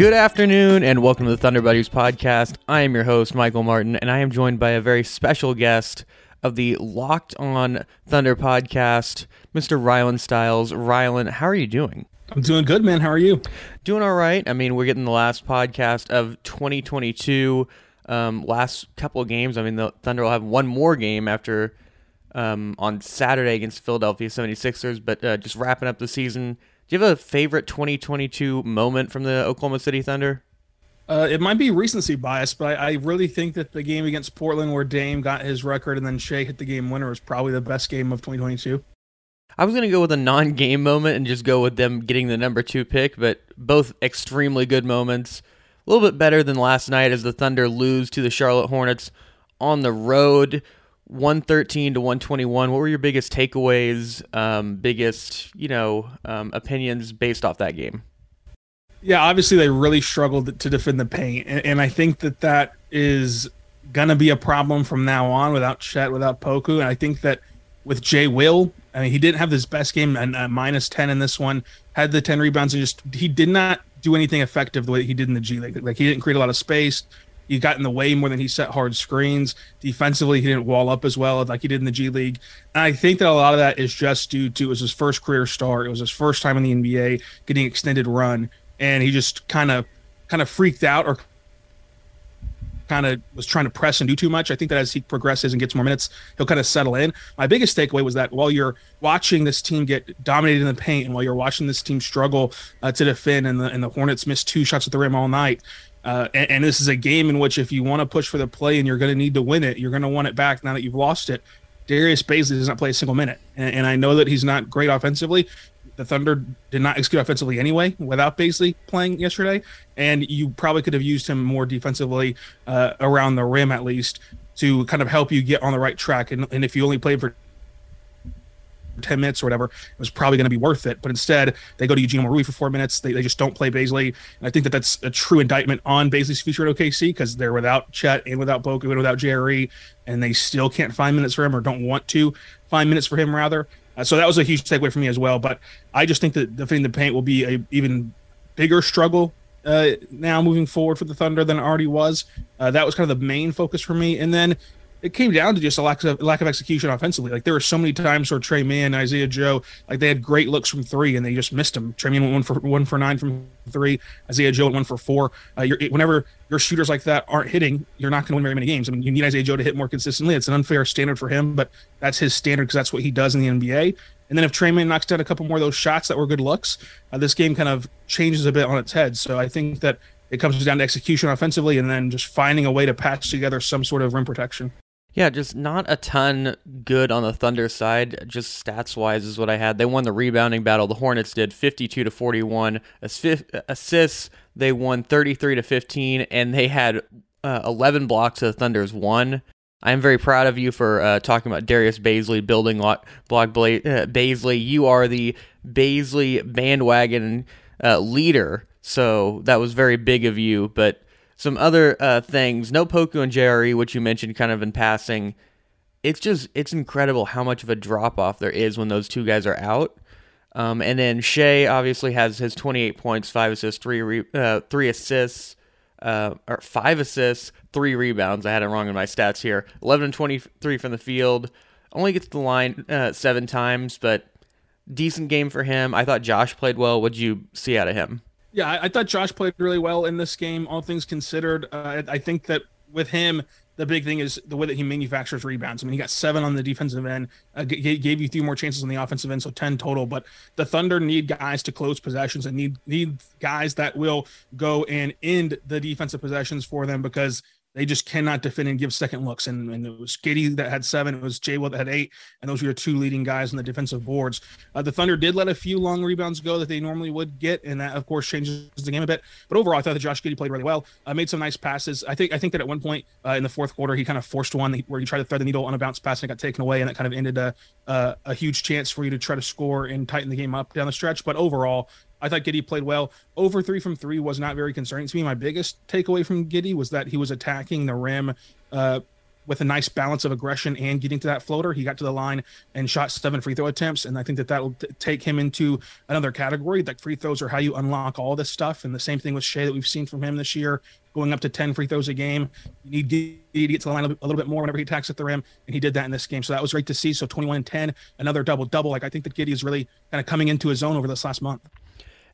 Good afternoon, and welcome to the Thunder Buddies podcast. I am your host, Michael Martin, and I am joined by a very special guest of the Locked On Thunder podcast, Mr. Rylan Stiles. Rylan, how are you doing? I'm doing good, man. How are you? Doing all right. I mean, we're getting the last podcast of 2022. Um, last couple of games. I mean, the Thunder will have one more game after um, on Saturday against Philadelphia 76ers, but uh, just wrapping up the season. Do you have a favorite 2022 moment from the Oklahoma City Thunder? Uh, it might be recency bias, but I, I, really think that the game against Portland, where Dame got his record and then Shai hit the game winner, was probably the best game of 2022. I was going to go with a non game moment and just go with them getting the number two pick, but both extremely good moments. A little bit better than last night as the Thunder lose to the Charlotte Hornets on the road, 113 to 121. What were your biggest takeaways, um, biggest, you know, um, opinions based off that game? Yeah, obviously they really struggled to defend the paint, and, and I think that that is gonna be a problem from now on without Chet, without Poku, and I think that with Jay Will, I mean he didn't have his best game, and uh, minus ten in this one, had the ten rebounds, and just he did not do anything effective the way he did in the G League. Like he didn't create a lot of space. He got in the way more than he set hard screens. Defensively, he didn't wall up as well like he did in the G League. And I think that a lot of that is just due to it was his first career start. It was his first time in the NBA getting extended run and he just kind of kind of freaked out or kind of was trying to press and do too much. I think that as he progresses and gets more minutes, he'll kind of settle in. My biggest takeaway was that while you're watching this team get dominated in the paint and while you're watching this team struggle uh, to defend and the, and the Hornets miss two shots at the rim all night, uh, and, and, this is a game in which if you want to push for the play and you're going to need to win it, you're going to want it back now that you've lost it. Darius Bazley does not play a single minute, and, and I know that he's not great offensively, the Thunder did not execute offensively anyway without Bazley playing yesterday, and you probably could have used him more defensively uh, around the rim at least to kind of help you get on the right track. And, and if you only played for 10 minutes or whatever, it was probably going to be worth it. But instead, they go to Eugene Omoruyi for four minutes. They, they just don't play Bazley. And I think that that's a true indictment on Bazley's future at OKC because they're without Chet and without Poku and without Jerry, and they still can't find minutes for him or don't want to find minutes for him, rather. Uh, so that was a huge takeaway for me as well. But I just think that defending the paint will be a even bigger struggle uh, now moving forward for the Thunder than it already was. Uh, that was kind of the main focus for me. And then it came down to just a lack of lack of execution offensively. Like there were so many times where Tre Mann, Isaiah Joe, like they had great looks from three and they just missed them. Tre Mann went one for one for nine from three. Isaiah Joe went one for four. Uh, whenever your shooters like that aren't hitting, you're not going to win very many games. I mean, you need Isaiah Joe to hit more consistently. It's an unfair standard for him, but that's his standard because that's what he does in the NBA. And then if Tre Mann knocks down a couple more of those shots that were good looks, uh, this game kind of changes a bit on its head. So I think that it comes down to execution offensively and then just finding a way to patch together some sort of rim protection. Yeah, just not a ton good on the Thunder side. Just stats wise is what I had. They won the rebounding battle. The Hornets did 52 to 41. Assists, they won 33 to 15, and they had uh, 11 blocks the Thunder's one. I am very proud of you for uh, talking about Darius Bazley building block Bla- uh, Bazley. You are the Bazley bandwagon uh, leader, so that was very big of you. But some other uh, things. No Poku and JRE, which you mentioned kind of in passing. It's just it's incredible how much of a drop off there is when those two guys are out. Um, and then Shai obviously has his 28 points, five assists, three re- uh, three assists, uh, or five assists, three rebounds. I had it wrong in my stats here. 11 and 23 from the field. Only gets the line uh, seven times, but decent game for him. I thought Josh played well. What'd you see out of him? Yeah, I, I, thought Josh played really well in this game, all things considered. Uh, I, I, think that with him, the big thing is the way that he manufactures rebounds. I mean, he got seven on the defensive end, uh, g- gave you three more chances on the offensive end, so 10 total. But the Thunder need guys to close possessions and need need guys that will go and end the defensive possessions for them because they just cannot defend and give second looks. And, and it was Giddey that had seven, it was Jay Will that had eight, and those were your two leading guys on the defensive boards. Uh, the Thunder did let a few long rebounds go that they normally would get, and that of course changes the game a bit. But overall, I thought that Josh Giddey played really well. Uh, made some nice passes. I think I think that at one point uh, in the fourth quarter, he kind of forced one where he tried to thread the needle on a bounce pass and it got taken away, and that kind of ended a, a, a huge chance for you to try to score and tighten the game up down the stretch. But overall, I thought Giddey played well. Over three from three was not very concerning to me. My biggest takeaway from Giddey was that he was attacking the rim uh, with a nice balance of aggression and getting to that floater. He got to the line and shot seven free throw attempts, and I think that that will t- take him into another category. Like free throws are how you unlock all this stuff, and the same thing with Shai that we've seen from him this year, going up to ten free throws a game. You need to get to the line a little bit more whenever he attacks at the rim, and he did that in this game. So that was great to see. So 21 and 10, another double double. Like I think that Giddey is really kind of coming into his own over this last month.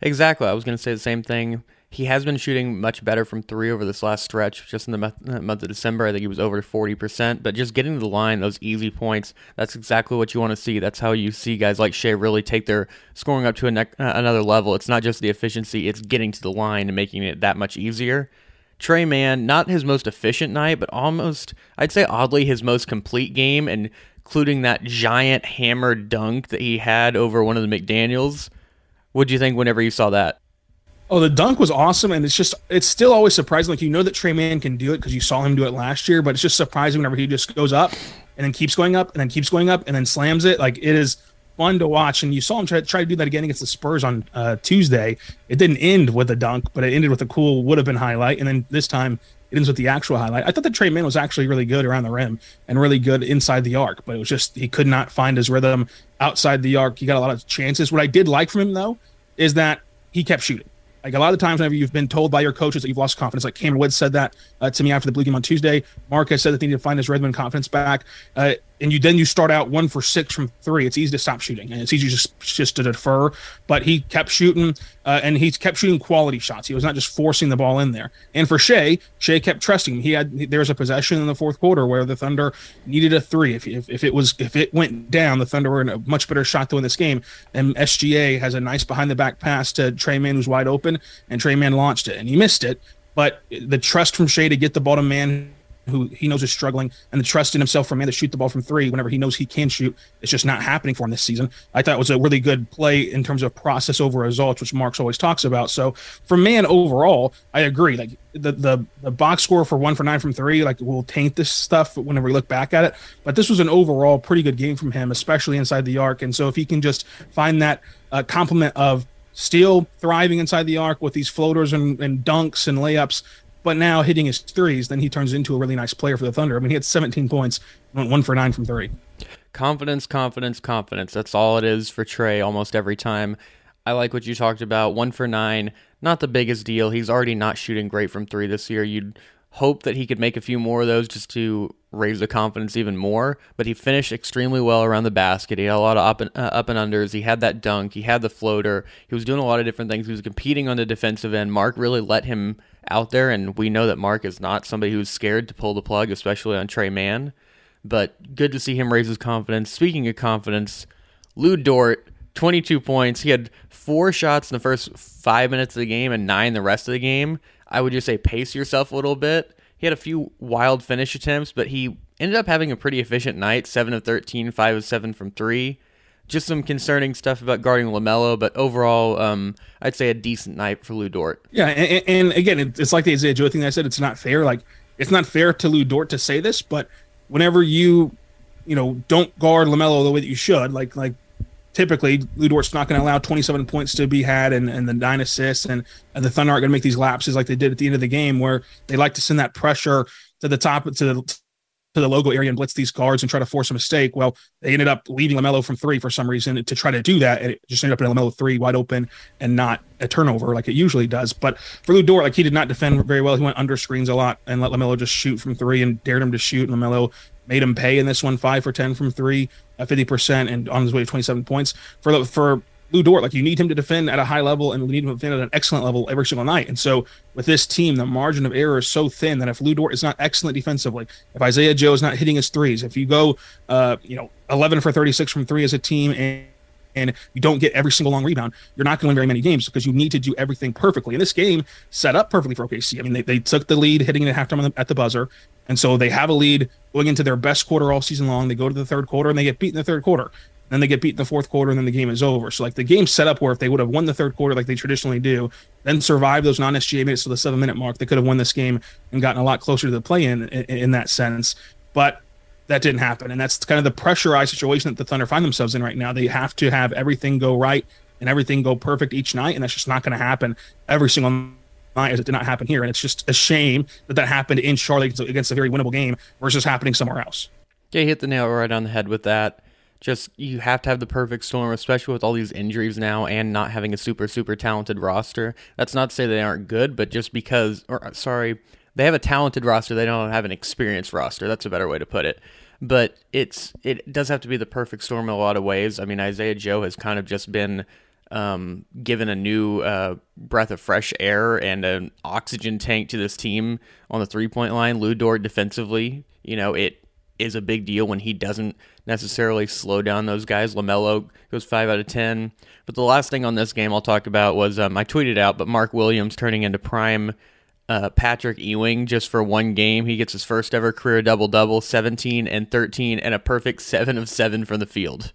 Exactly. I was going to say the same thing. He has been shooting much better from three over this last stretch. Just in the month of December, I think he was over 40%. But just getting to the line, those easy points, that's exactly what you want to see. That's how you see guys like Shai really take their scoring up to ne- uh, another level. It's not just the efficiency, it's getting to the line and making it that much easier. Tre Mann, not his most efficient night, but almost, I'd say oddly, his most complete game, including that giant hammer dunk that he had over one of the McDaniels what do you think whenever you saw that? Oh, the dunk was awesome, and it's just it's still always surprising. Like you know that Tre Mann can do it because you saw him do it last year, but it's just surprising whenever he just goes up and then keeps going up and then keeps going up and then slams it. Like it is fun to watch. And you saw him try, try to do that again against the Spurs on uh, Tuesday. It didn't end with a dunk, but it ended with a cool would have been highlight. And then this time it ends with the actual highlight. I thought that Tre Mann was actually really good around the rim and really good inside the arc, but it was just he could not find his rhythm outside the arc. He got a lot of chances. What I did like from him though is that he kept shooting. Like a lot of the times, whenever you've been told by your coaches that you've lost confidence, like Cameron Woods said that uh, to me after the blue game on Tuesday. Marcus said that they need to find his rhythm and confidence back. Uh, and you then you start out one for six from three. It's easy to stop shooting, and it's easy just just to defer. But he kept shooting, uh, and he kept shooting quality shots. He was not just forcing the ball in there. And for Shai, Shai kept trusting him. He had there was a possession in the fourth quarter where the Thunder needed a three. If, if, if it was if it went down, the Thunder were in a much better shot to win this game. And SGA has a nice behind the back pass to Tre Mann, who's wide open, and Tre Mann launched it, and he missed it. But the trust from Shai to get the ball to Mann who he knows is struggling, and the trust in himself for Mann to shoot the ball from three whenever he knows he can shoot. It's just not happening for him this season. I thought it was a really good play in terms of process over results, which Marks always talks about. So for Mann overall, I agree. Like the the the box score for one for nine from three, like will taint this stuff whenever we look back at it. But this was an overall pretty good game from him, especially inside the arc. And so if he can just find that uh, complement of still thriving inside the arc with these floaters and, and dunks and layups but now hitting his threes, then he turns into a really nice player for the Thunder. I mean, he had 17 points, went one for nine from three. Confidence, confidence, confidence. That's all it is for Tre almost every time. I like what you talked about. One for nine, not the biggest deal. He's already not shooting great from three this year. You'd hope that he could make a few more of those just to raise the confidence even more. But he finished extremely well around the basket. He had a lot of up and, uh, up and unders. He had that dunk. He had the floater. He was doing a lot of different things. He was competing on the defensive end. Mark really let him out there, and we know that Mark is not somebody who's scared to pull the plug, especially on Tre Mann. But good to see him raise his confidence. Speaking of confidence, Lu Dort, 22 points. He had four shots in the first five minutes of the game and nine the rest of the game. I would just say pace yourself a little bit. He had a few wild finish attempts, but he ended up having a pretty efficient night 7 of 13, 5 of 7 from 3 just some concerning stuff about guarding Lamelo, but overall, um, I'd say a decent night for Lu Dort. Yeah, and, and again, it's like the Isaiah Joe thing I said. It's not fair. Like it's not fair to Lu Dort to say this, but whenever you, you know, don't guard Lamelo the way that you should, like like typically Lu Dort's not going to allow 27 points to be had and, and the nine assists, and, and the Thunder aren't going to make these lapses like they did at the end of the game, where they like to send that pressure to the top to the to the logo area and blitz these guards and try to force a mistake. Well, they ended up leaving Lamelo from three for some reason to try to do that. And it just ended up in a Lamelo three wide open and not a turnover like it usually does. But for Lu Dort, like he did not defend very well. He went under screens a lot and let Lamelo just shoot from three and dared him to shoot. And Lamelo made him pay in this one, five for 10 from three, uh, 50% and on his way to 27 points. For for Lu Dort. Like you need him to defend at a high level and we need him to defend at an excellent level every single night. And so with this team, the margin of error is so thin that if Lu Dort is not excellent defensively, if Isaiah Joe is not hitting his threes, if you go, uh, you know, 11 for 36 from three as a team and and you don't get every single long rebound, you're not going to win very many games because you need to do everything perfectly. And this game set up perfectly for OKC. I mean, they, they took the lead hitting it at halftime at the buzzer. And so they have a lead going into their best quarter all season long. They go to the third quarter and they get beat in the third quarter. Then they get beat in the fourth quarter and then the game is over. So like the game set up where if they would have won the third quarter like they traditionally do, then survive those non-SGA minutes to the seven minute mark, they could have won this game and gotten a lot closer to the play in, in in that sense. But that didn't happen. And that's kind of the pressurized situation that the Thunder find themselves in right now. They have to have everything go right and everything go perfect each night. And that's just not going to happen every single night as it did not happen here. And it's just a shame that that happened in Charlotte against a very winnable game versus happening somewhere else. Yeah, hit the nail right on the head with that. Just you have to have the perfect storm, especially with all these injuries now and not having a super, super talented roster. That's not to say they aren't good, but just because, or sorry, they have a talented roster. They don't have an experienced roster. That's a better way to put it. But it's it does have to be the perfect storm in a lot of ways. I mean, Isaiah Joe has kind of just been um, given a new uh, breath of fresh air and an oxygen tank to this team on the three point line. Lu Dort defensively, you know, it is a big deal when he doesn't necessarily slow down those guys. LaMelo goes five out of ten. But the last thing on this game I'll talk about was um, I tweeted out, but Mark Williams turning into prime uh, Patrick Ewing just for one game. He gets his first ever career double double, 17 and 13, and a perfect seven of seven from the field.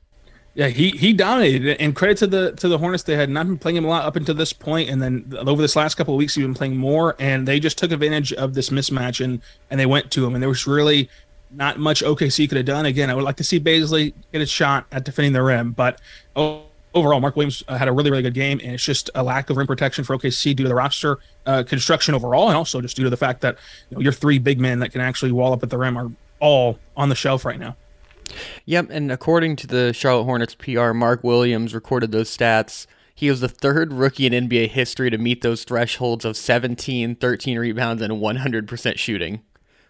Yeah, he he dominated, and credit to the to the Hornets. They had not been playing him a lot up until this point, and then over this last couple of weeks, he's been playing more, and they just took advantage of this mismatch and and they went to him, and there was really not much OKC could have done. Again, I would like to see Bazley get a shot at defending the rim, but. Oh, overall, Mark Williams uh, had a really, really good game, and it's just a lack of rim protection for OKC due to the roster uh, construction overall, and also just due to the fact that you know, your three big men that can actually wall up at the rim are all on the shelf right now. Yep, and according to the Charlotte Hornets PR, Mark Williams recorded those stats. He was the third rookie in NBA history to meet those thresholds of 17, 13 rebounds, and 100% shooting,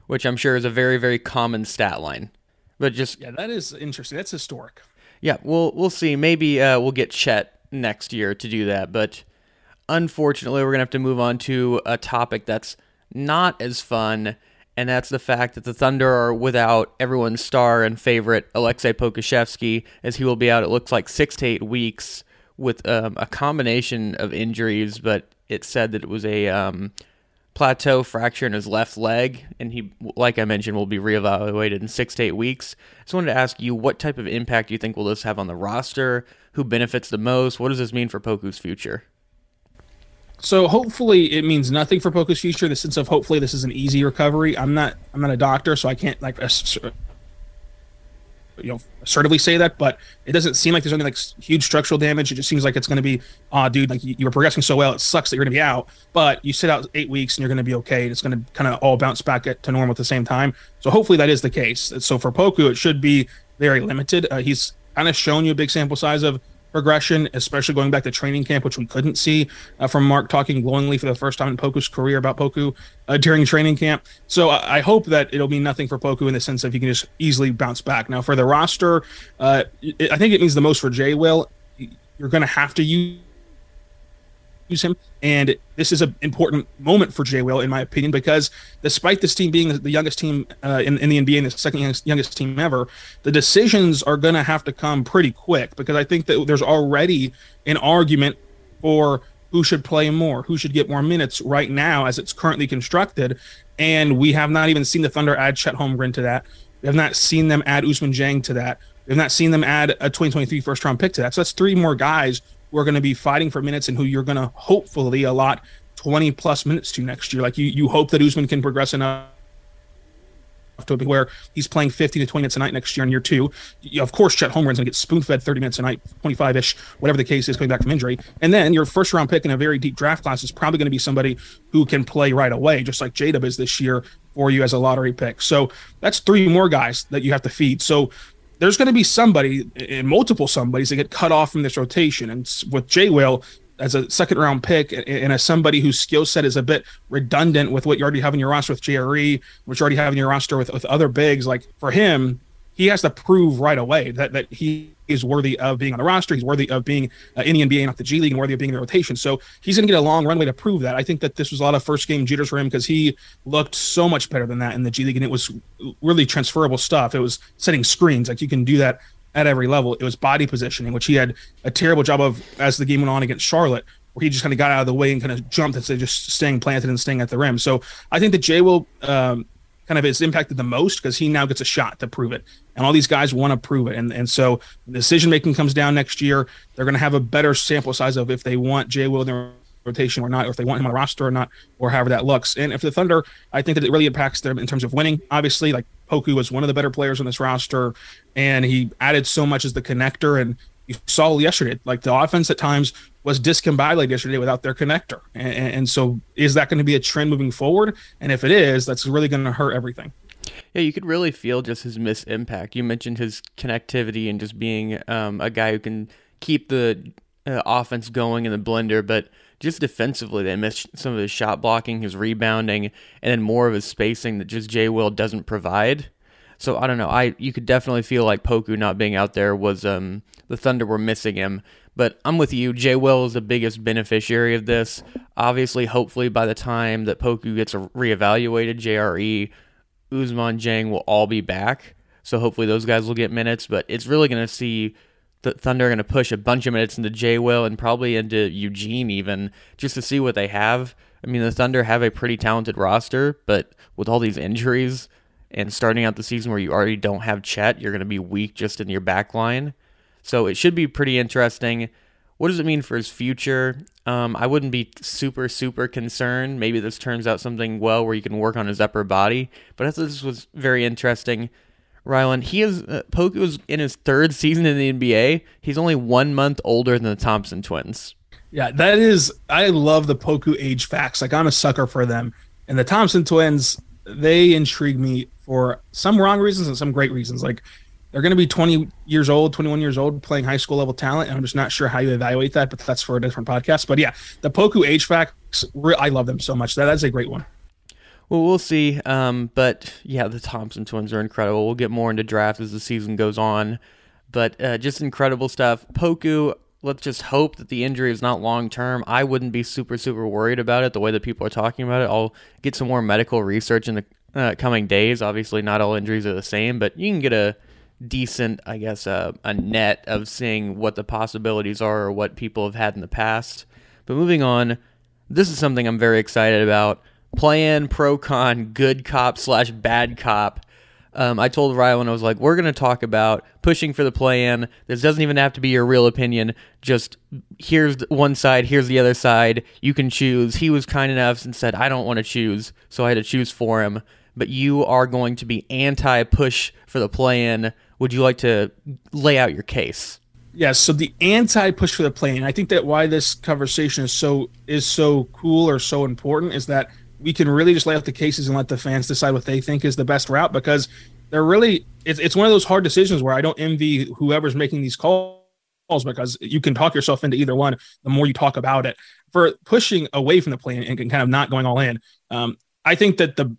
which I'm sure is a very, very common stat line. But just yeah, that is interesting. That's historic. Yeah, we'll we'll see. Maybe uh, we'll get Chet next year to do that, but unfortunately, we're gonna have to move on to a topic that's not as fun, and that's the fact that the Thunder are without everyone's star and favorite Aleksej Pokusevski, as he will be out. It looks like six to eight weeks with um, a combination of injuries, but it said that it was a um, plateau fracture in his left leg, and he, like I mentioned, will be reevaluated in six to eight weeks. I just wanted to ask you, what type of impact you think will this have on the roster? Who benefits the most? What does this mean for Poku's future? So hopefully it means nothing for Poku's future. In the sense of hopefully this is an easy recovery. I'm not I'm not a doctor, so I can't like you know assertively say that, but it doesn't seem like there's any like huge structural damage. It just seems like it's going to be, ah, oh, dude, like you, you, were progressing so well. It sucks that you're going to be out, but you sit out eight weeks and you're going to be okay. It's going to kind of all bounce back at, to normal at the same time. So hopefully that is the case. So for Poku, it should be very limited. Uh, he's kind of shown you a big sample size of progression, especially going back to training camp, which we couldn't see uh, from Mark talking glowingly for the first time in Poku's career about Poku uh, during training camp. So I, I, hope that it'll mean nothing for Poku in the sense of he can just easily bounce back. Now for the roster, uh, it, I think it means the most for Jay Will. You're going to have to use use him. And this is an important moment for Jay Will, in my opinion, because despite this team being the youngest team uh, in, in the NBA and the second youngest, youngest team ever, the decisions are going to have to come pretty quick because I think that there's already an argument for who should play more, who should get more minutes right now as it's currently constructed. And we have not even seen the Thunder add Chet Holmgren to that. We have not seen them add Ousmane Dieng to that. We have not seen them add a 2023 first round pick to that. So that's three more guys who are going to be fighting for minutes and who you're going to hopefully allot 20 plus minutes to next year. Like you, you hope that Ousmane can progress enough to be where he's playing 50 to 20 minutes a night next year in year two. Of course, Chet Holmgren's going to get spoon fed 30 minutes a night, 25 ish, whatever the case is, coming back from injury. And then your first round pick in a very deep draft class is probably going to be somebody who can play right away, just like J-Dub is this year for you as a lottery pick. So that's three more guys that you have to feed. So there's going to be somebody and multiple somebodies that get cut off from this rotation. And with Jay Will as a second round pick and as somebody whose skill set is a bit redundant with what you already have in your roster with JRE, which you already have in your roster with, with other bigs, like for him, he has to prove right away that, that he is worthy of being on the roster. He's worthy of being uh, in the NBA, not the G League, and worthy of being in the rotation. So he's going to get a long runway to prove that. I think that this was a lot of first game jitters for him because he looked so much better than that in the G League, and it was really transferable stuff. It was setting screens. Like you can do that at every level. It was body positioning, which he had a terrible job of as the game went on against Charlotte, where he just kind of got out of the way and kind of jumped instead of just staying planted and staying at the rim. So I think that Jay will um, kind of is impacted the most because he now gets a shot to prove it. And all these guys want to prove it. And and so decision making comes down next year. They're going to have a better sample size of if they want Jay Will in their rotation or not, or if they want him on a roster or not, or however that looks. And if the Thunder, I think that it really impacts them in terms of winning. Obviously, like Poku was one of the better players on this roster, and he added so much as the connector. And you saw yesterday, like the offense at times was discombobulated yesterday without their connector. And, and so, is that going to be a trend moving forward? And if it is, that's really going to hurt everything. Yeah, you could really feel just his miss impact. You mentioned his connectivity and just being um, a guy who can keep the uh, offense going in the blender, but just defensively, they missed some of his shot blocking, his rebounding, and then more of his spacing that just Jay Will doesn't provide. So I don't know. I you could definitely feel like Poku not being out there was um the Thunder were missing him. But I'm with you. Jay Will is the biggest beneficiary of this. Obviously, hopefully by the time that Poku gets reevaluated, JRE, Ousmane Dieng will all be back. So hopefully those guys will get minutes. But it's really going to see the Thunder going to push a bunch of minutes into Jay Will and probably into Eugene even just to see what they have. I mean, the Thunder have a pretty talented roster, but with all these injuries and starting out the season where you already don't have Chet, you're going to be weak just in your back line. So it should be pretty interesting. What does it mean for his future? Um, I wouldn't be super, super concerned. Maybe this turns out something well where you can work on his upper body, but I thought this was very interesting. Rylan, he is uh, Poku is in his third season in the NBA. He's only one month older than the Thompson twins. Yeah, that is. I love the Poku age facts. Like I'm a sucker for them. And the Thompson twins, they intrigue me for some wrong reasons and some great reasons. Like they're going to be 20 years old, 21 years old, playing high school level talent. And I'm just not sure how you evaluate that, but that's for a different podcast. But yeah, the Poku facts, I love them so much. That, that's a great one. Well, we'll see. Um, but yeah, the Thompson twins are incredible. We'll get more into draft as the season goes on. But uh, just incredible stuff. Poku, let's just hope that the injury is not long term. I wouldn't be super, super worried about it the way that people are talking about it. I'll get some more medical research in the uh, coming days. Obviously, not all injuries are the same, but you can get a decent, I guess, uh, a net of seeing what the possibilities are or what people have had in the past. But moving on, this is something I'm very excited about play-in, pro-con, good cop slash bad cop. Um, I told Rylan, I was like, we're going to talk about pushing for the play-in. This doesn't even have to be your real opinion. Just here's one side, here's the other side. You can choose. He was kind enough and said, I don't want to choose, so I had to choose for him. But you are going to be anti-push for the play-in. Would you like to lay out your case? Yes. Yeah, so the anti-push for the play-in. I think that why this conversation is so is so cool or so important is that – we can really just lay out the cases and let the fans decide what they think is the best route because they're really it's, it's one of those hard decisions where I don't envy whoever's making these calls because you can talk yourself into either one the more you talk about it for pushing away from the plan and kind of not going all in. Um, I think that the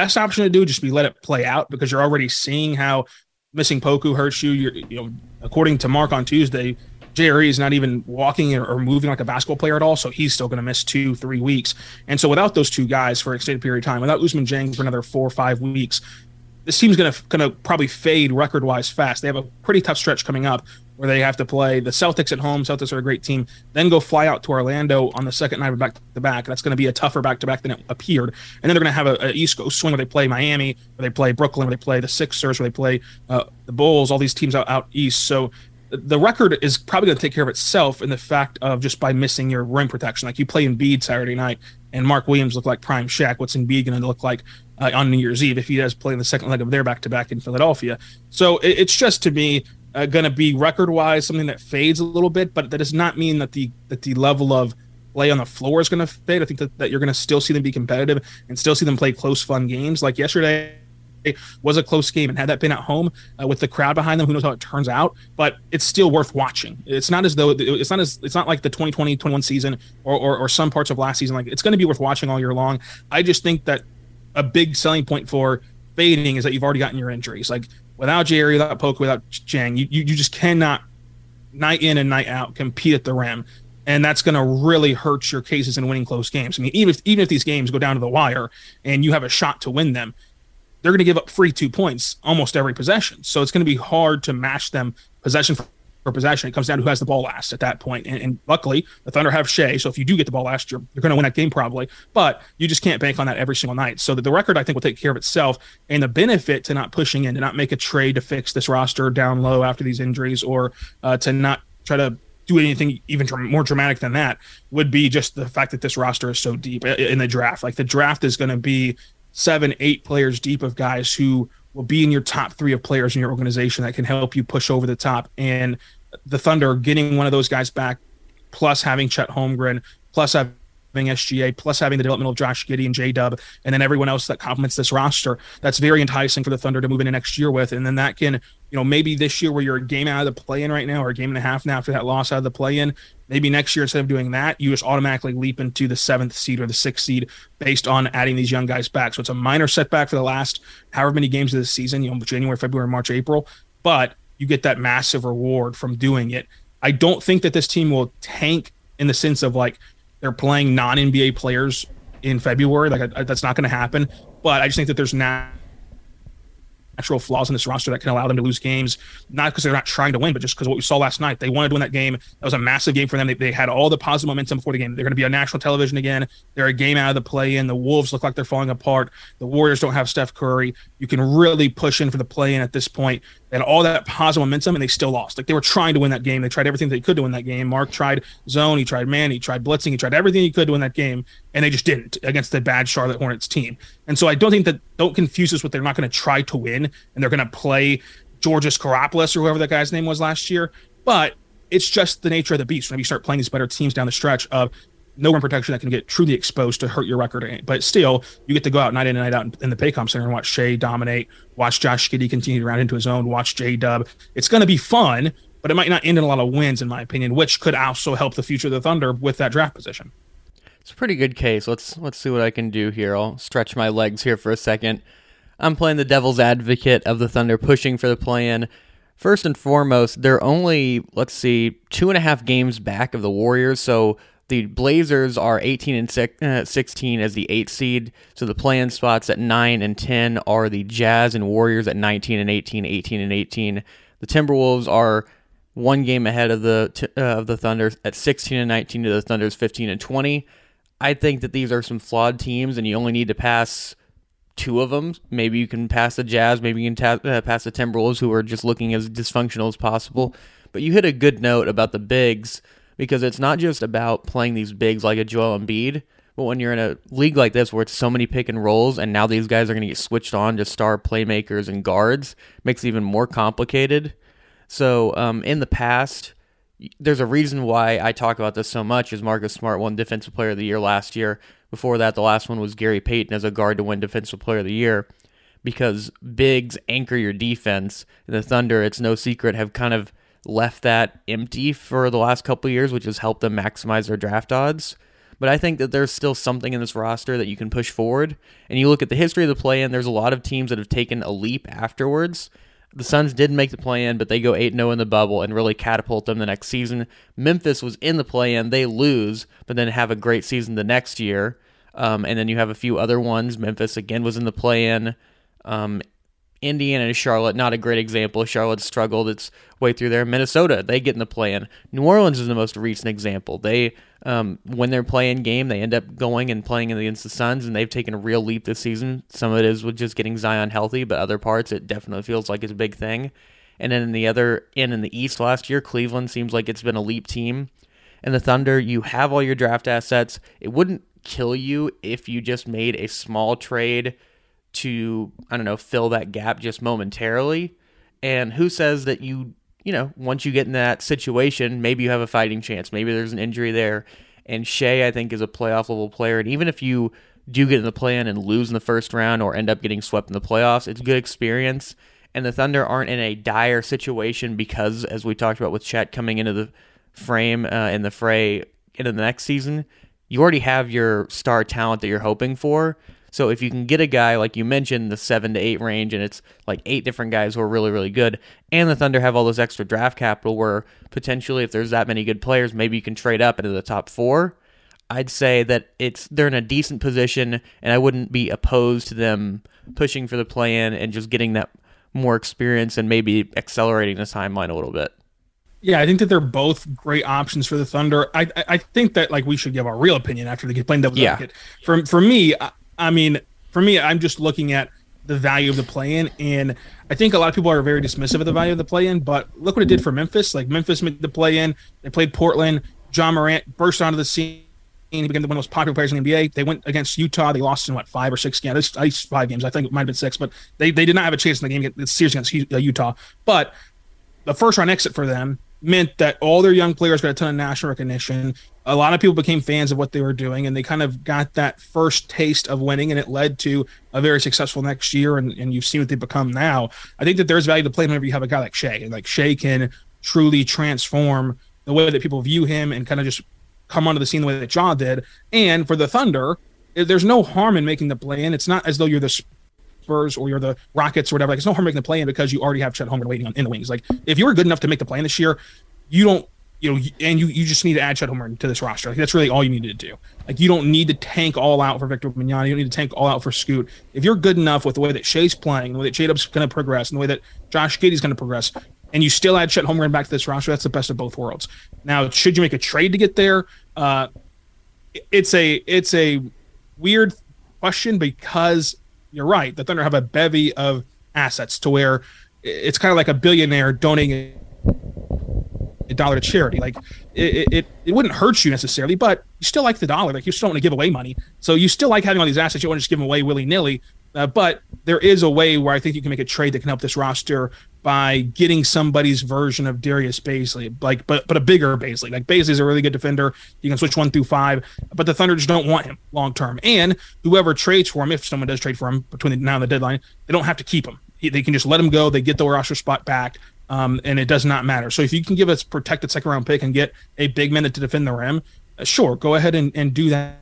best option to do just be let it play out because you're already seeing how missing Poku hurts you. You're, you know, according to Mark on Tuesday, JRE is not even walking or moving like a basketball player at all, so he's still going to miss two, three weeks. And so without those two guys for an extended period of time, without Ousmane Dieng for another four or five weeks, this team's going to going to probably fade record wise fast. They have a pretty tough stretch coming up where they have to play the Celtics at home. Celtics are a great team. Then go fly out to Orlando on the second night of back to back. That's going to be a tougher back to back than it appeared. And then they're going to have a, a, East Coast swing where they play Miami, where they play Brooklyn, where they play the Sixers, where they play uh, the Bulls. All these teams out out east. So the record is probably going to take care of itself in the fact of just by missing your rim protection. Like you play Embiid Saturday night, and Mark Williams look like prime Shaq. What's Embiid going to look like uh, on New Year's Eve if he does play in the second leg of their back to back in Philadelphia? So it, it's just to me uh, going to be record wise something that fades a little bit, but that does not mean that the that the level of play on the floor is going to fade. I think that, that you're going to still see them be competitive and still see them play close, fun games. Like yesterday, was a close game, and had that been at home uh, with the crowd behind them, who knows how it turns out? But it's still worth watching. It's not as though it's not as it's not like the 2020-21 season or, or, or some parts of last season. Like it's going to be worth watching all year long. I just think that a big selling point for fading is that you've already gotten your injuries. Like without Jerry, without Poku, without Dieng, you, you you just cannot night in and night out compete at the rim and that's going to really hurt your cases in winning close games. I mean, even if even if these games go down to the wire and you have a shot to win them, they're going to give up free two points almost every possession. So it's going to be hard to match them possession for, possession. It comes down to who has the ball last at that point. And, and luckily, the Thunder have Shai. So if you do get the ball last, you're, you're going to win that game probably. But you just can't bank on that every single night. So the, the record, I think, will take care of itself. And the benefit to not pushing in, to not make a trade to fix this roster down low after these injuries, or uh, to not try to do anything even more dramatic than that would be just the fact that this roster is so deep in the draft. Like the draft is going to be seven, eight players deep of guys who will be in your top three of players in your organization that can help you push over the top. And the Thunder getting one of those guys back, plus having Chet Holmgren, plus having SGA, plus having the development of Josh Giddey and J Dub, and then everyone else that complements this roster. That's very enticing for the Thunder to move into next year with. And then that can, you know, maybe this year where you're a game out of the play in right now, or a game and a half now after that loss out of the play in, maybe next year instead of doing that, you just automatically leap into the seventh seed or the sixth seed based on adding these young guys back. So it's a minor setback for the last however many games of the season, you know, January, February, March, April, but you get that massive reward from doing it. I don't think that this team will tank in the sense of like they're playing non NBA players in February. Like I, that's not going to happen. But I just think that there's now natural flaws in this roster that can allow them to lose games, not because they're not trying to win, but just because what we saw last night. They wanted to win that game. That was a massive game for them. They, they had all the positive momentum before the game. They're going to be on national television again. They're a game out of the play in. The Wolves look like they're falling apart. The Warriors don't have Steph Curry. You can really push in for the play in at this point. They had all that positive momentum and they still lost. Like they were trying to win that game. They tried everything they could to win that game. Mark tried zone, he tried man, he tried blitzing, he tried everything he could to win that game, and they just didn't against the bad Charlotte Hornets team. And so I don't think that don't confuse us with they're not going to try to win and they're going to play Georgios Karopoulos or whoever that guy's name was last year. But it's just the nature of the beast. Whenever you start playing these better teams down the stretch of no rim protection that can get truly exposed to hurt your record. But still, you get to go out night in and night out in the Paycom Center and watch Shai dominate, watch Josh Giddey continue to round into his own, watch J Dub. It's going to be fun, but it might not end in a lot of wins, in my opinion, which could also help the future of the Thunder with that draft position. It's a pretty good case. Let's let's see what I can do here. I'll stretch my legs here for a second. I'm playing the devil's advocate of the Thunder, pushing for the play-in. First and foremost, they're only let's see two and a half games back of the Warriors, so the Blazers are 18 and six, uh, 16 as the eight seed. So the play-in spots at 9 and 10 are the Jazz and Warriors at 19 and 18, 18 and 18. The Timberwolves are one game ahead of the uh, of the Thunder at 16 and 19 to the Thunder's 15 and 20. I think that these are some flawed teams, and you only need to pass two of them. Maybe you can pass the Jazz, maybe you can ta- uh, pass the Timberwolves, who are just looking as dysfunctional as possible. But you hit a good note about the bigs because it's not just about playing these bigs like a Joel Embiid, but when you're in a league like this where it's so many pick and rolls, and now these guys are going to get switched on to star playmakers and guards, makes it even more complicated. So um, in the past, there's a reason why I talk about this so much. Is Marcus Smart won Defensive Player of the Year last year? Before that, the last one was Gary Payton as a guard to win Defensive Player of the Year because bigs anchor your defense. The Thunder, it's no secret, have kind of left that empty for the last couple years, which has helped them maximize their draft odds. But I think that there's still something in this roster that you can push forward. And you look at the history of the play in, there's a lot of teams that have taken a leap afterwards. The Suns didn't make the play in, but they go 8 0 in the bubble and really catapult them the next season. Memphis was in the play in, they lose, but then have a great season the next year. Um, and then you have a few other ones. Memphis again was in the play in. Um, Indiana and Charlotte, not a great example. Charlotte struggled its way through there. Minnesota, they get in the play-in. New Orleans is the most recent example. They, um, when they're playing game, they end up going and playing against the Suns, and they've taken a real leap this season. Some of it is with just getting Zion healthy, but other parts, it definitely feels like it's a big thing. And then in the other end in the East last year, Cleveland seems like it's been a leap team. And the Thunder, you have all your draft assets. It wouldn't kill you if you just made a small trade – to I don't know fill that gap just momentarily. And who says that you you know once you get in that situation, maybe you have a fighting chance. Maybe there's an injury there. And Shai, I think, is a playoff level player. And even if you do get in the play in and lose in the first round or end up getting swept in the playoffs, it's good experience. And the Thunder aren't in a dire situation because, as we talked about with Chet coming into the frame uh, in the fray into the next season, you already have your star talent that you're hoping for. So if you can get a guy like you mentioned, the seven to eight range, and it's like eight different guys who are really, really good, and the Thunder have all this extra draft capital where potentially if there's that many good players, maybe you can trade up into the top four. I'd say that it's they're in a decent position, and I wouldn't be opposed to them pushing for the play-in and just getting that more experience and maybe accelerating the timeline a little bit. Yeah, I think that they're both great options for the Thunder. I I, I think that like we should give our real opinion after they get playing devil's Yeah. advocate. For for me, I, mean, for me, I'm just looking at the value of the play-in, and I think a lot of people are very dismissive of the value of the play-in. But look what it did for Memphis. Like Memphis made the play-in. They played Portland. Ja Morant burst onto the scene. He became one of the most popular players in the NBA. They went against Utah. They lost in what five or six games. At least five games. I think it might have been six, but they, they did not have a chance in the game. The series against uh, Utah. But the first round exit for them meant that all their young players got a ton of national recognition. A lot of people became fans of what they were doing, and they kind of got that first taste of winning, and it led to a very successful next year. And, and you've seen what they've become now. I think that there's value to play whenever you have a guy like Shai. And like Shai can truly transform the way that people view him and kind of just come onto the scene the way that Ja did. And for the Thunder, eh, there's no harm in making the play in. It's not as though you're the Spurs or you're the Rockets or whatever. Like, it's no harm making the play in because you already have Chet Holmgren waiting on in the wings. Like, if you were good enough to make the play in this year, you don't, you know, and you you just need to add Chet Holmgren to this roster. Like, that's really all you need to do. Like, you don't need to tank all out for Victor Mignani. You don't need to tank all out for Scoot. If you're good enough with the way that Shai's playing, the way that Jadub's going to progress, and the way that Josh Giddey's going to progress, and you still add Chet Holmgren back to this roster, that's the best of both worlds. Now, should you make a trade to get there? Uh, it's a it's a weird question because you're right. The Thunder have a bevy of assets to where it's kind of like a billionaire donating a dollar to charity. Like it, it, it wouldn't hurt you necessarily, but you still like the dollar. Like you still want to give away money. So you still like having all these assets. You want to just give them away willy nilly. Uh, but there is a way where I think you can make a trade that can help this roster by getting somebody's version of Darius Bazley, like but but a bigger Bazley. Like Bazley's a really good defender. You can switch one through five, but the Thunder just don't want him long term. And whoever trades for him, if someone does trade for him between now and the deadline, they don't have to keep him. They can just let him go. They get the roster spot back. Um, and it does not matter. So if you can give us protected second round pick and get a big man to defend the rim, uh, sure, go ahead and, and do that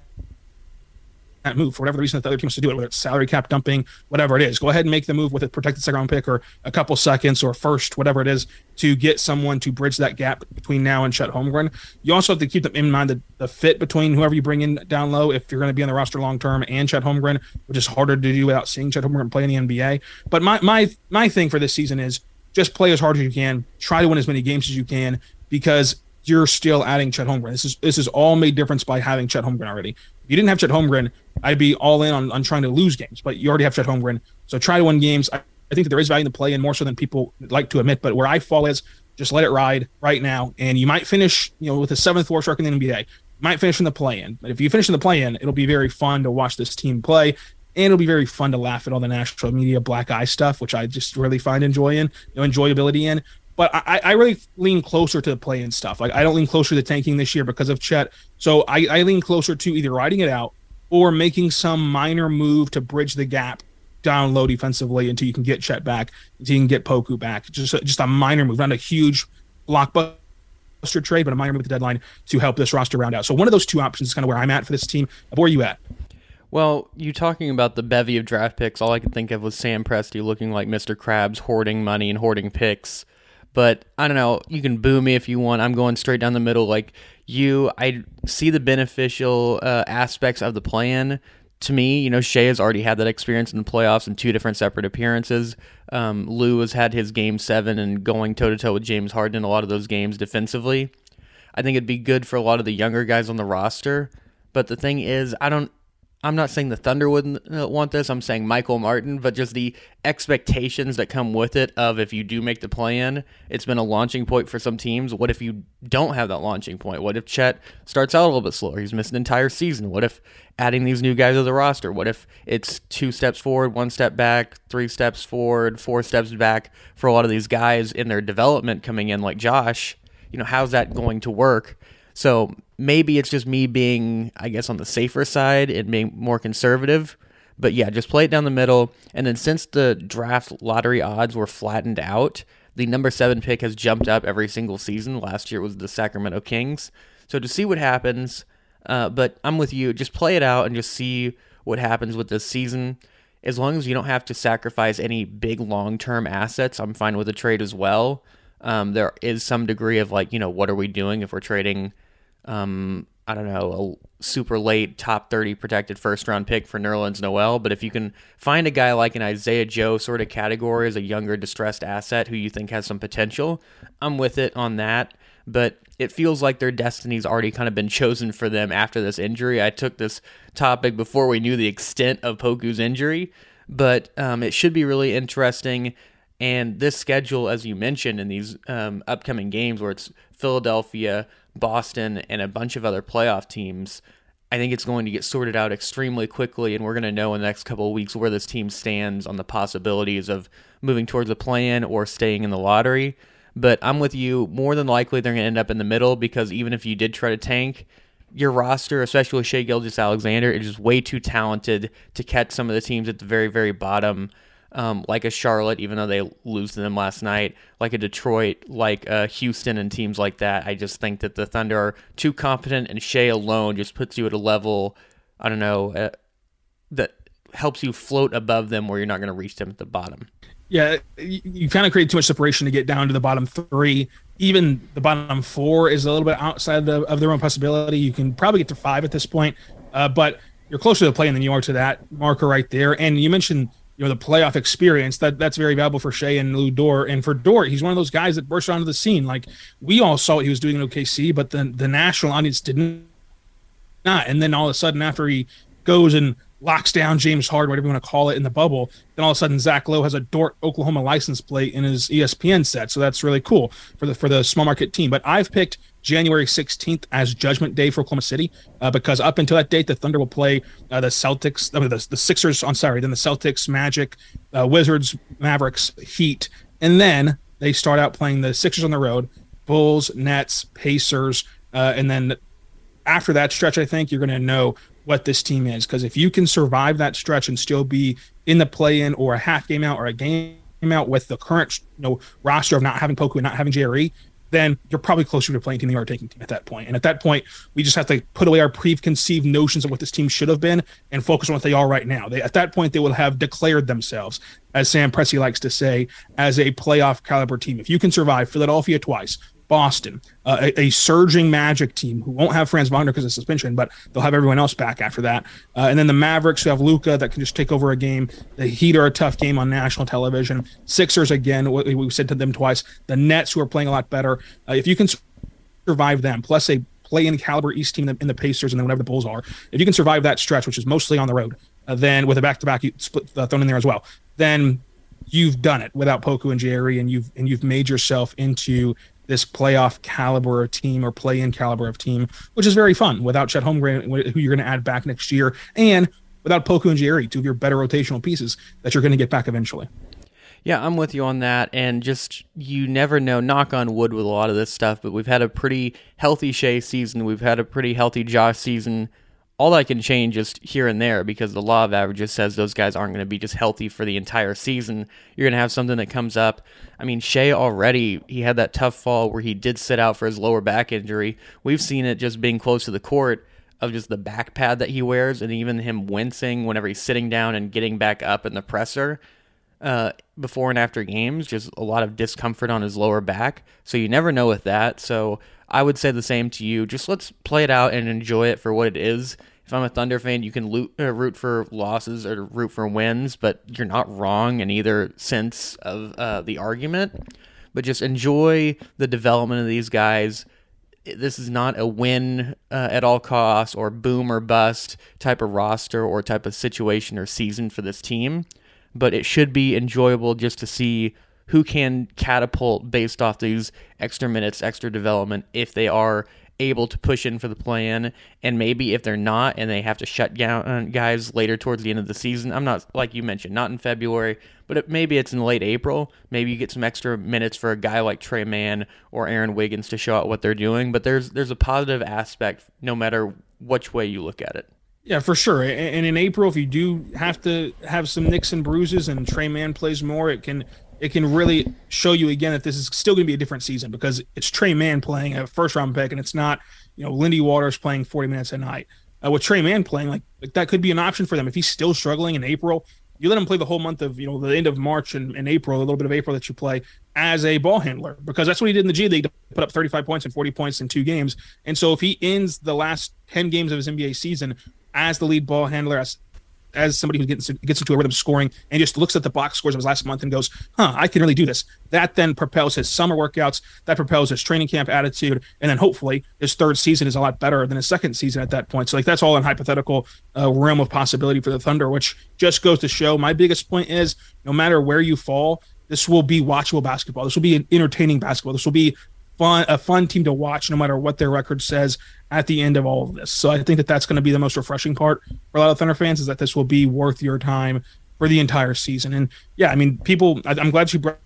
that move for whatever reason that the other team wants to do it, whether it's salary cap dumping, whatever it is. Go ahead and make the move with a protected second round pick or a couple seconds or first, whatever it is, to get someone to bridge that gap between now and Chet Holmgren. You also have to keep them in mind the, the fit between whoever you bring in down low if you're going to be on the roster long term and Chet Holmgren, which is harder to do without seeing Chet Holmgren play in the NBA. But my my my thing for this season is just play as hard as you can, try to win as many games as you can, because you're still adding Chet Holmgren. This is this is all made difference by having Chet Holmgren already. If you didn't have Chet Holmgren, I'd be all in on, on trying to lose games, but you already have Chet Holmgren. So try to win games. I, I think that there is value in the play in more so than people like to admit, but where I fall is just let it ride right now. And you might finish, you know, with a seventh worst record in the NBA. You might finish in the play in. But if you finish in the play in, it'll be very fun to watch this team play. And it'll be very fun to laugh at all the national media black eye stuff, which I just really find enjoy in, enjoyability in. But I, I really lean closer to the play stuff. Like I don't lean closer to tanking this year because of Chet. So I, I lean closer to either riding it out or making some minor move to bridge the gap down low defensively until you can get Chet back, until you can get Poku back. Just a, just a minor move, not a huge blockbuster trade, but a minor move at the deadline to help this roster round out. So one of those two options is kind of where I'm at for this team. Where are you at? Well, you talking about the bevy of draft picks, all I could think of was Sam Presti looking like Mr. Krabs hoarding money and hoarding picks. But I don't know, you can boo me if you want. I'm going straight down the middle like you. I see the beneficial uh, aspects of the plan. To me, you know, Shai has already had that experience in the playoffs in two different separate appearances. Um, Lu has had his game seven and going toe to toe with James Harden in a lot of those games defensively. I think it'd be good for a lot of the younger guys on the roster. But the thing is, I don't. I'm not saying the Thunder wouldn't uh, want this. I'm saying Michael Martin, but just the expectations that come with it of if you do make the play in, it's been a launching point for some teams. What if you don't have that launching point? What if Chet starts out a little bit slower? He's missed an entire season. What if adding these new guys to the roster? What if it's two steps forward, one step back, three steps forward, four steps back for a lot of these guys in their development coming in, like Josh? You know, how's that going to work? So maybe it's just me being, I guess, on the safer side and being more conservative. But yeah, just play it down the middle. And then since the draft lottery odds were flattened out, the number seven pick has jumped up every single season. Last year was the Sacramento Kings. So to see what happens, uh, but I'm with you. Just play it out and just see what happens with this season. As long as you don't have to sacrifice any big long term assets, I'm fine with a trade as well. Um, there is some degree of like, you know, what are we doing if we're trading? Um, I don't know, a super late top 30 protected first round pick for Nerlens Noel. But if you can find a guy like an Isaiah Joe sort of category as a younger distressed asset who you think has some potential, I'm with it on that. But it feels like their destiny's already kind of been chosen for them after this injury. I took this topic before we knew the extent of Poku's injury, but um, it should be really interesting. And this schedule, as you mentioned, in these um, upcoming games where it's Philadelphia, Boston, and a bunch of other playoff teams, I think it's going to get sorted out extremely quickly, and we're going to know in the next couple of weeks where this team stands on the possibilities of moving towards a plan or staying in the lottery. But I'm with you. More than likely, they're going to end up in the middle because even if you did try to tank, your roster, especially with Shai Gilgeous-Alexander, is just way too talented to catch some of the teams at the very, very bottom um, like a Charlotte, even though they lose to them last night, like a Detroit, like uh, Houston, and teams like that. I just think that the Thunder are too competent, and Shai alone just puts you at a level, I don't know, uh, that helps you float above them where you're not going to reach them at the bottom. Yeah, you, you kind of create too much separation to get down to the bottom three. Even the bottom four is a little bit outside the, of their own possibility. You can probably get to five at this point, uh, but you're closer to the play than you are to that marker right there. And you mentioned you know the playoff experience that that's very valuable for Shai and Lu Dort. And for Dort he's one of those guys that burst onto the scene. Like we all saw what he was doing in OKC but the the national audience didn't not. And then all of a sudden after he goes and locks down James Harden, whatever you want to call it, in the bubble. Then all of a sudden, Zach Lowe has a Dort Oklahoma license plate in his ESPN set, so that's really cool for the for the small market team. But I've picked January 16th as Judgment Day for Oklahoma City uh, because up until that date, the Thunder will play uh, the Celtics, I mean, the, the Sixers. I'm sorry, then the Celtics, Magic, uh, Wizards, Mavericks, Heat, and then they start out playing the Sixers on the road, Bulls, Nets, Pacers, uh, and then after that stretch, I think you're going to know what this team is because if you can survive that stretch and still be in the play-in or a half game out or a game out with the current you know roster of not having Poku and not having JRE, then you're probably closer to playing team than you are taking team at that point. And at that point, we just have to put away our preconceived notions of what this team should have been and focus on what they are right now. They, at that point, they will have declared themselves, as Sam Presti likes to say, as a playoff caliber team. If you can survive Philadelphia twice, Boston, uh, a, a, surging Magic team who won't have Franz Wagner because of suspension, but they'll have everyone else back after that. Uh, and then the Mavericks who have Luka that can just take over a game. The Heat are a tough game on national television. Sixers again, we, we said to them twice. The Nets who are playing a lot better. Uh, if you can survive them, plus a play in caliber East team in the, Pacers and then whatever the Bulls are, if you can survive that stretch, which is mostly on the road, uh, then with a back to back split uh, thrown in there as well, then you've done it without Poku and JRE, and you've and you've made yourself into this playoff caliber of team or play in caliber of team, which is very fun without Chet Holmgren, who you're going to add back next year, and without Poku and JRE, two of your better rotational pieces that you're going to get back eventually. Yeah, I'm with you on that. And just, you never know, knock on wood with a lot of this stuff, but we've had a pretty healthy Shai season. We've had a pretty healthy Josh season all that can change is here and there because the law of averages says those guys aren't going to be just healthy for the entire season. You're going to have something that comes up. I mean, Shai already, he had that tough fall where he did sit out for his lower back injury. We've seen it just being close to the court of just the back pad that he wears and even him wincing whenever he's sitting down and getting back up in the presser. Uh, before and after games, just a lot of discomfort on his lower back. So you never know with that. So I would say the same to you. Just let's play it out and enjoy it for what it is. If I'm a Thunder fan, you can loot, uh, root for losses or root for wins, but you're not wrong in either sense of uh, the argument. But just enjoy the development of these guys. This is not a win uh, at all costs or boom or bust type of roster or type of situation or season for this team, but it should be enjoyable just to see who can catapult based off these extra minutes, extra development, if they are able to push in for the plan. And maybe if they're not and they have to shut down uh, guys later towards the end of the season, I'm not, like you mentioned, not in February, but it, maybe it's in late April. Maybe you get some extra minutes for a guy like Tre Mann or Aaron Wiggins to show out what they're doing. But there's there's a positive aspect no matter which way you look at it. Yeah, for sure. And in April, if you do have to have some nicks and bruises and Tre Mann plays more, it can it can really show you again that this is still going to be a different season because it's Tre Mann playing a first round pick and it's not, you know, Lindy Waters playing 40 minutes a night. Uh, with Tre Mann playing, like, like that could be an option for them if he's still struggling in April you let him play the whole month of you know the end of March and, and April, a little bit of April that you play as a ball handler because that's what he did in the G League to put up 35 points and 40 points in two games. And so if he ends the last 10 games of his NBA season as the lead ball handler, as as somebody who gets gets into a rhythm scoring and just looks at the box scores of his last month and goes, "Huh, I can really do this." That then propels his summer workouts. That propels his training camp attitude, and then hopefully his third season is a lot better than his second season at that point. So like that's all in hypothetical uh, realm of possibility for the Thunder, which just goes to show. My biggest point is, no matter where you fall, this will be watchable basketball. This will be an entertaining basketball. This will be fun a fun team to watch no matter what their record says at the end of all of this. So I think that that's going to be the most refreshing part for a lot of Thunder fans is that this will be worth your time for the entire season. And yeah, I mean, people, I, am glad you brought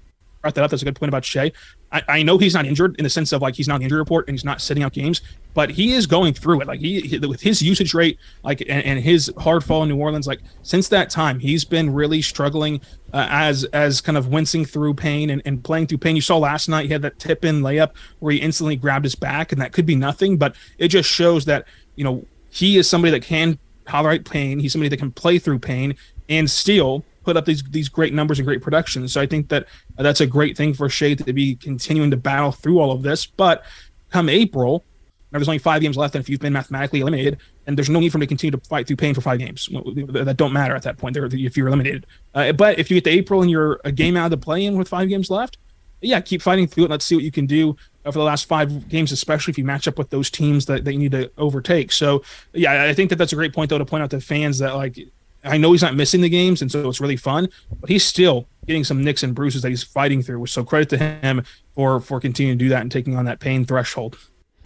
brought that up. That's a good point about Shai. I, I, know he's not injured in the sense of like he's not on the injury report and he's not sitting out games, but he is going through it. Like he, he with his usage rate, like and, and, his hard fall in New Orleans, like since that time, he's been really struggling uh, as as kind of wincing through pain and, and playing through pain. You saw last night he had that tip in layup where he instantly grabbed his back, and that could be nothing, but it just shows that you know he is somebody that can tolerate pain. He's somebody that can play through pain and still put up these these great numbers and great production. So I think that that's a great thing for Shai to be continuing to battle through all of this. But come April, there's only five games left, and if you've been mathematically eliminated, and there's no need for him to continue to fight through pain for five games that don't matter at that point. There, if you're eliminated. Uh, but if you get to April and you're a game out of the play-in with five games left, yeah, keep fighting through it. Let's see what you can do for the last five games, especially if you match up with those teams that, that you need to overtake. So, yeah, I think that that's a great point though to point out to fans that like I know he's not missing the games, and so it's really fun. But he's still getting some nicks and bruises that he's fighting through. So credit to him for for continuing to do that and taking on that pain threshold.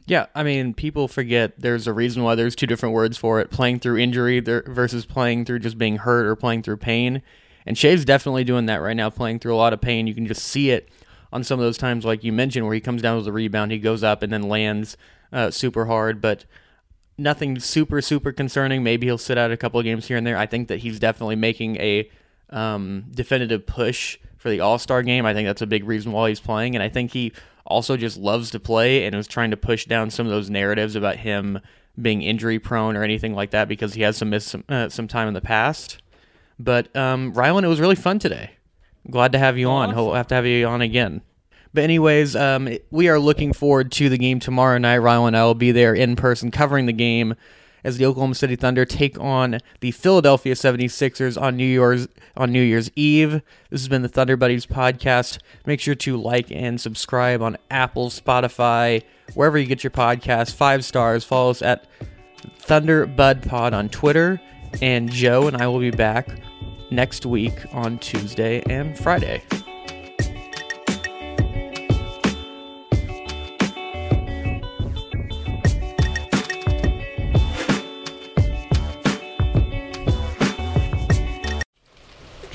Yeah, I mean, people forget there's a reason why there's two different words for it: playing through injury versus playing through just being hurt or playing through pain. And Shai's definitely doing that right now, playing through a lot of pain. You can just see it on some of those times, like you mentioned, where he comes down with a rebound, he goes up and then lands uh, super hard, but nothing super super concerning. Maybe he'll sit out a couple of games here and there. I think that he's definitely making a um, definitive push for the All Star game. I think that's a big reason why he's playing, and I think he also just loves to play and is trying to push down some of those narratives about him being injury prone or anything like that because he has some missed some, uh, some time in the past. But um, Rylan, it was really fun today. Glad to have you on. Awesome. We'll have to have you on again. But anyways, um, we are looking forward to the game tomorrow night. Ryan and I will be there in person covering the game as the Oklahoma City Thunder take on the Philadelphia 76ers on New Year's on New Year's Eve. This has been the Thunder Buddies podcast. Make sure to like and subscribe on Apple, Spotify, wherever you get your podcast. Five stars. Follow us at Thunder Bud Pod on Twitter. And Joe and I will be back next week on Tuesday and Friday.